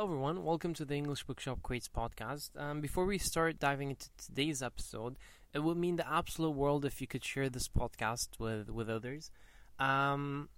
Hello, everyone. Welcome to the English Bookshop Quates podcast. Um, before we start diving into today's episode, it would mean the absolute world if you could share this podcast with, with others. Um,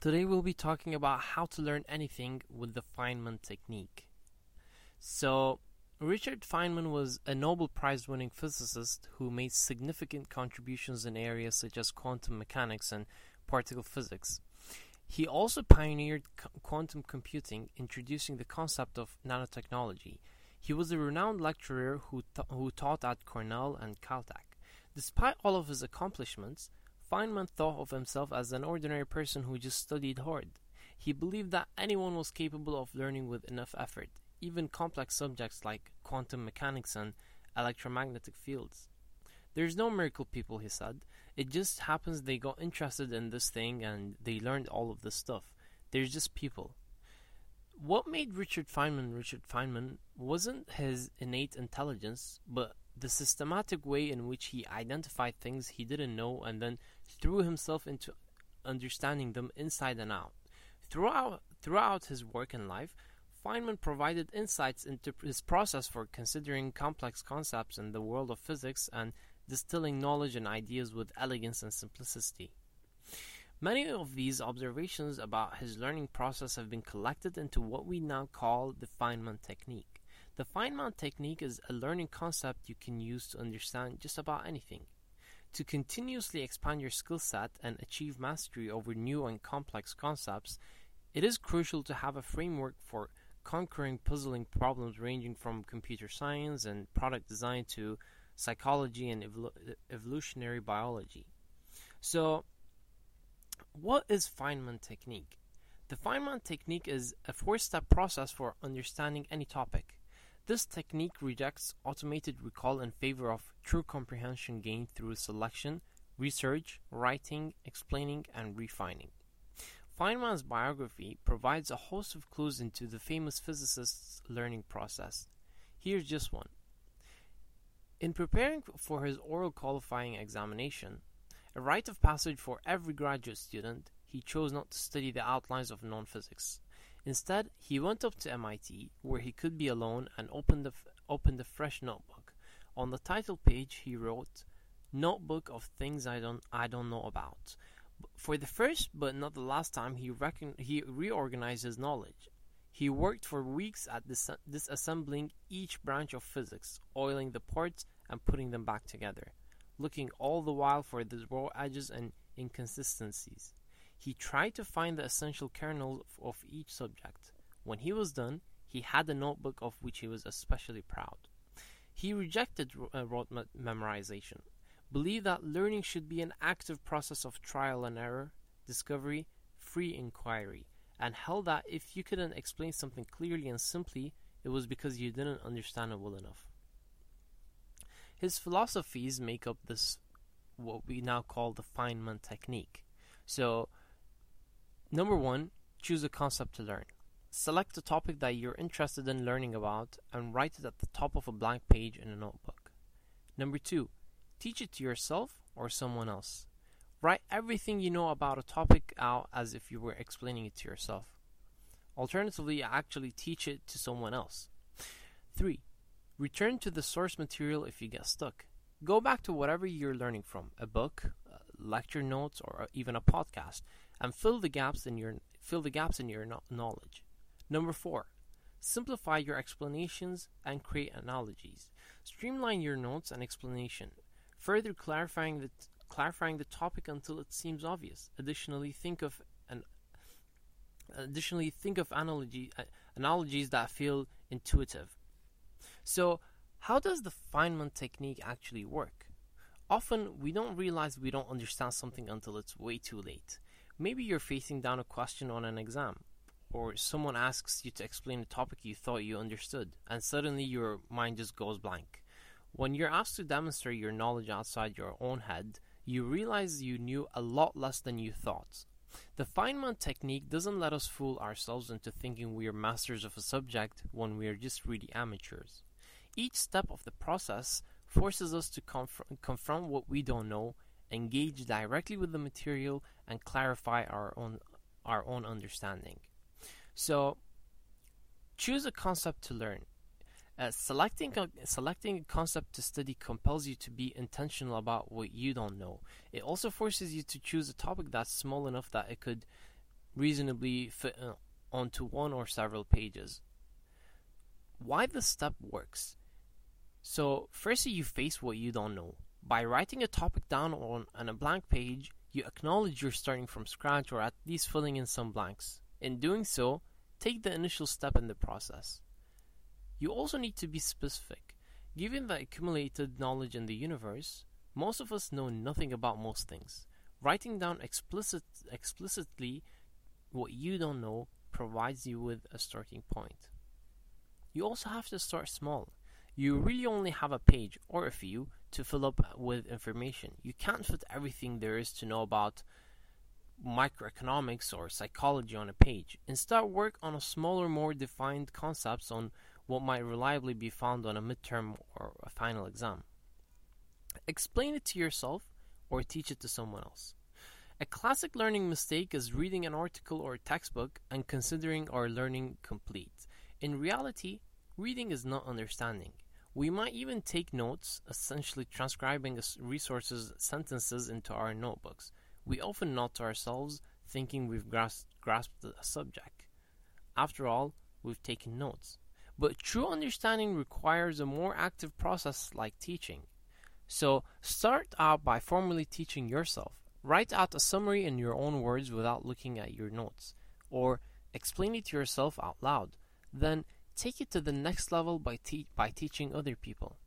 today, we'll be talking about how to learn anything with the Feynman technique. So, Richard Feynman was a Nobel Prize winning physicist who made significant contributions in areas such as quantum mechanics and particle physics. He also pioneered quantum computing, introducing the concept of nanotechnology. He was a renowned lecturer who, who taught at Cornell and Caltech. Despite all of his accomplishments, Feynman thought of himself as an ordinary person who just studied hard. He believed that anyone was capable of learning with enough effort, even complex subjects like quantum mechanics and electromagnetic fields. There's no miracle people, he said. It just happens they got interested in this thing and they learned all of this stuff. They're just people. What made Richard Feynman Richard Feynman wasn't his innate intelligence, but the systematic way in which he identified things he didn't know and then threw himself into understanding them inside and out. Throughout, throughout his work and life, Feynman provided insights into his process for considering complex concepts in the world of physics and distilling knowledge and ideas with elegance and simplicity. Many of these observations about his learning process have been collected into what we now call the Feynman technique. The Feynman technique is a learning concept you can use to understand just about anything. To continuously expand your skill set and achieve mastery over new and complex concepts, it is crucial to have a framework for conquering puzzling problems ranging from computer science and product design to psychology, and evol- evolutionary biology. So, what is Feynman technique? The Feynman technique is a four step process for understanding any topic. This technique rejects automated recall in favor of true comprehension gained through selection, research, writing, explaining, and refining. Feynman's biography provides a host of clues into the famous physicist's learning process. Here's just one. In preparing for his oral qualifying examination, a rite of passage for every graduate student, he chose not to study the outlines of non physics. Instead, he went up to MIT, where he could be alone, and opened a, opened a fresh notebook. On the title page, he wrote, Notebook of Things I Don't, I don't Know About. For the first but not the last time, he, he reorganized his knowledge. He worked for weeks at dis- disassembling each branch of physics, oiling the parts and putting them back together, looking all the while for the raw edges and inconsistencies. He tried to find the essential kernel of each subject. When he was done, he had a notebook of which he was especially proud. He rejected uh, rote memorization, believed that learning should be an active process of trial and error, discovery, free inquiry, and held that if you couldn't explain something clearly and simply, it was because you didn't understand it well enough. His philosophies make up this, what we now call the Feynman technique. So, number one, choose a concept to learn. Select a topic that you're interested in learning about and write it at the top of a blank page in a notebook. Number two, teach it to yourself or someone else. Write everything you know about a topic out as if you were explaining it to yourself. Alternatively, actually teach it to someone else. 3. Return to the source material if you get stuck. Go back to whatever you're learning from a book, uh, lecture notes, or even a podcast and fill the gaps in your fill the gaps in your knowledge. Number 4. Simplify your explanations and create analogies. Streamline your notes and explanation, further clarifying the clarifying the topic until it seems obvious. Additionally, think of an additionally think of analogy, uh, analogies that feel intuitive. So, how does the Feynman technique actually work? Often, we don't realize we don't understand something until it's way too late. Maybe you're facing down a question on an exam, or someone asks you to explain a topic you thought you understood, and suddenly your mind just goes blank. When you're asked to demonstrate your knowledge outside your own head, you realize you knew a lot less than you thought. The Feynman technique doesn't let us fool ourselves into thinking we are masters of a subject when we are just really amateurs. Each step of the process forces us to conf- confront what we don't know, engage directly with the material, and clarify our own our own understanding. So, Choose a concept to learn. Uh, selecting a, selecting a concept to study compels you to be intentional about what you don't know. It also forces you to choose a topic that's small enough that it could reasonably fit uh, onto one or several pages. Why this step works. So, firstly, you face what you don't know. By writing a topic down on, on a blank page, you acknowledge you're starting from scratch or at least filling in some blanks. In doing so, take the initial step in the process. You also need to be specific. Given the accumulated knowledge in the universe, most of us know nothing about most things. Writing down explicit, explicitly what you don't know provides you with a starting point. You also have to start small. You really only have a page or a few to fill up with information. You can't fit everything there is to know about microeconomics or psychology on a page. Instead, work on a smaller, more defined concepts on what might reliably be found on a midterm or a final exam. Explain it to yourself or teach it to someone else. A classic learning mistake is reading an article or a textbook and considering our learning complete. In reality, reading is not understanding. We might even take notes, essentially transcribing resources sentences into our notebooks. We often nod to ourselves, thinking we've grasped, grasped a subject. After all, we've taken notes. But true understanding requires a more active process like teaching. So start out by formally teaching yourself. Write out a summary in your own words without looking at your notes, or explain it to yourself out loud. Then take it to the next level by, te- by teaching other people.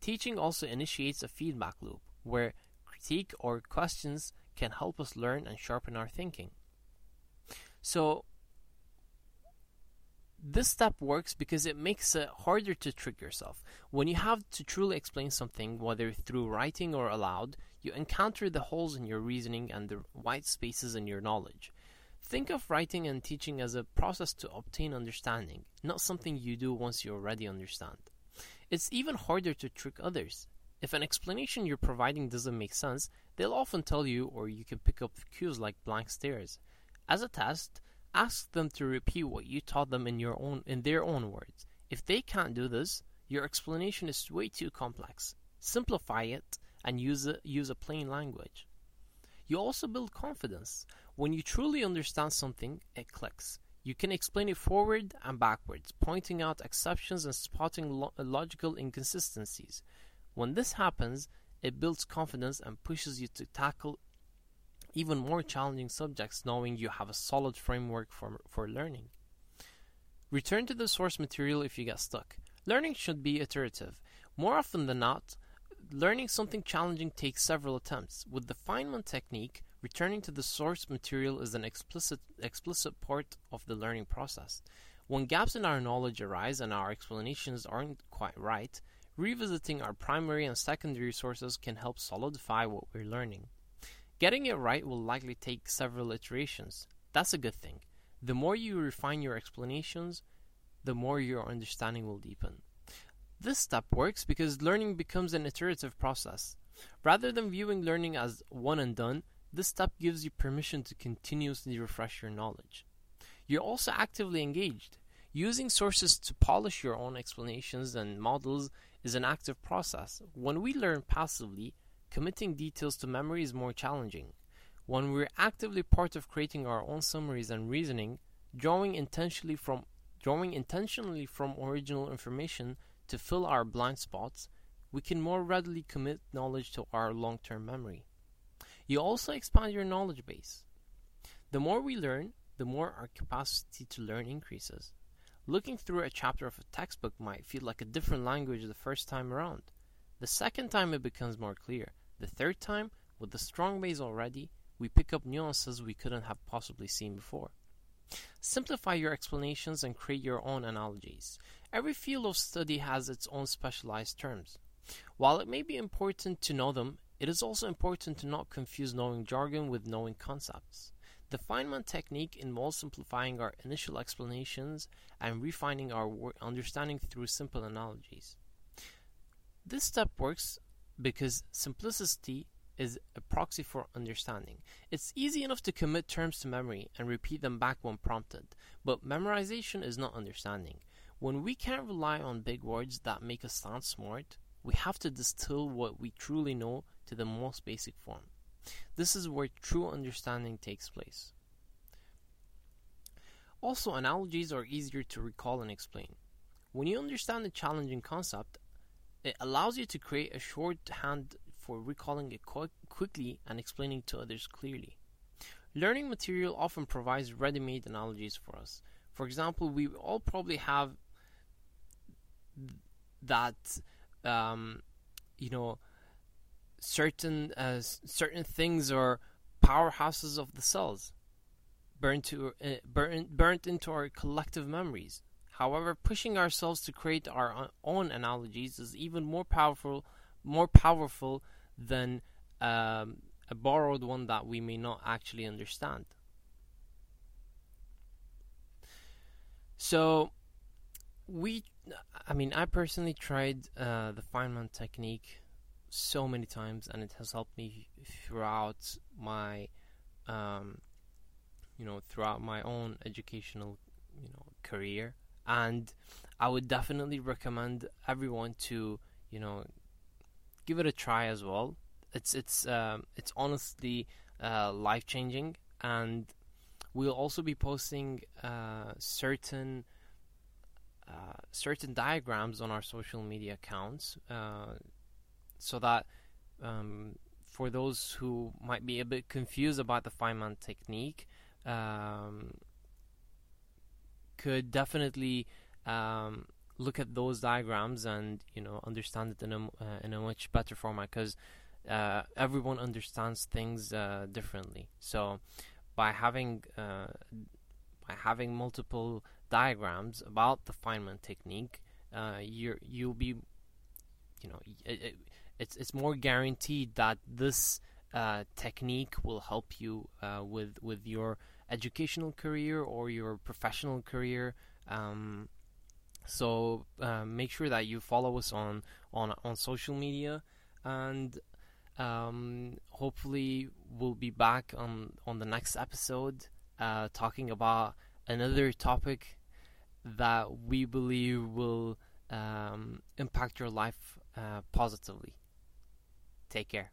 Teaching also initiates a feedback loop where critique or questions can help us learn and sharpen our thinking. So, this step works because it makes it harder to trick yourself. When you have to truly explain something, whether through writing or aloud, you encounter the holes in your reasoning and the white spaces in your knowledge. Think of writing and teaching as a process to obtain understanding, not something you do once you already understand. It's even harder to trick others. If an explanation you're providing doesn't make sense, they'll often tell you, or you can pick up cues like blank stares. As a test, ask them to repeat what you taught them in your own in their own words. If they can't do this, your explanation is way too complex. Simplify it and use a, use a plain language. You also build confidence. When you truly understand something, it clicks. You can explain it forward and backwards, pointing out exceptions and spotting lo- logical inconsistencies. When this happens, it builds confidence and pushes you to tackle even more challenging subjects knowing you have a solid framework for, for learning. Return to the source material if you get stuck. Learning should be iterative. More often than not, learning something challenging takes several attempts. With the Feynman technique, Returning to the source material is an explicit, explicit part of the learning process. When gaps in our knowledge arise and our explanations aren't quite right, revisiting our primary and secondary sources can help solidify what we're learning. Getting it right will likely take several iterations. That's a good thing. The more you refine your explanations, the more your understanding will deepen. This step works because learning becomes an iterative process. Rather than viewing learning as one and done, this step gives you permission to continuously refresh your knowledge. You're also actively engaged. Using sources to polish your own explanations and models is an active process. When we learn passively, committing details to memory is more challenging. When we're actively part of creating our own summaries and reasoning, drawing intentionally from drawing intentionally from original information to fill our blind spots, we can more readily commit knowledge to our long-term memory. You also expand your knowledge base. The more we learn, the more our capacity to learn increases. Looking through a chapter of a textbook might feel like a different language the first time around. The second time it becomes more clear. The third time, with the strong base already, we pick up nuances we couldn't have possibly seen before. Simplify your explanations and create your own analogies. Every field of study has its own specialized terms. While it may be important to know them, it is also important to not confuse knowing jargon with knowing concepts. The Feynman technique involves simplifying our initial explanations and refining our understanding through simple analogies. This step works because simplicity is a proxy for understanding. It's easy enough to commit terms to memory and repeat them back when prompted, but memorization is not understanding. when we can't rely on big words that make us sound smart, we have to distill what we truly know to the most basic form. This is where true understanding takes place. Also, analogies are easier to recall and explain. When you understand a challenging concept, it allows you to create a shorthand for recalling it qu- quickly and explaining to others clearly. Learning material often provides ready made analogies for us. For example, we all probably have that, um, you know, certain uh, certain things are powerhouses of the cells, burnt to uh, burnt burnt into our collective memories. However, pushing ourselves to create our own analogies is even more powerful, more powerful than um, a borrowed one that we may not actually understand. So, we, I mean, I personally tried uh, the Feynman technique so many times, and it has helped me throughout my, um, you know, throughout my own educational, you know, career. And I would definitely recommend everyone to, you know, give it a try as well. It's it's um, it's honestly uh, life changing, and we'll also be posting uh, certain. Uh, certain diagrams on our social media accounts uh, so that um, for those who might be a bit confused about the Feynman technique, um, could definitely um, look at those diagrams and you know understand it in a uh, in a much better format because uh, everyone understands things uh, differently. So by having uh, by having multiple diagrams about the Feynman technique, uh, you you'll be you know it, it, it's it's more guaranteed that this uh, technique will help you with with your educational career or your professional career. Um, so uh, make sure that you follow us on on on social media, and um, hopefully we'll be back on on the next episode uh, talking about another topic that we believe will um, impact your life uh, positively. Take care.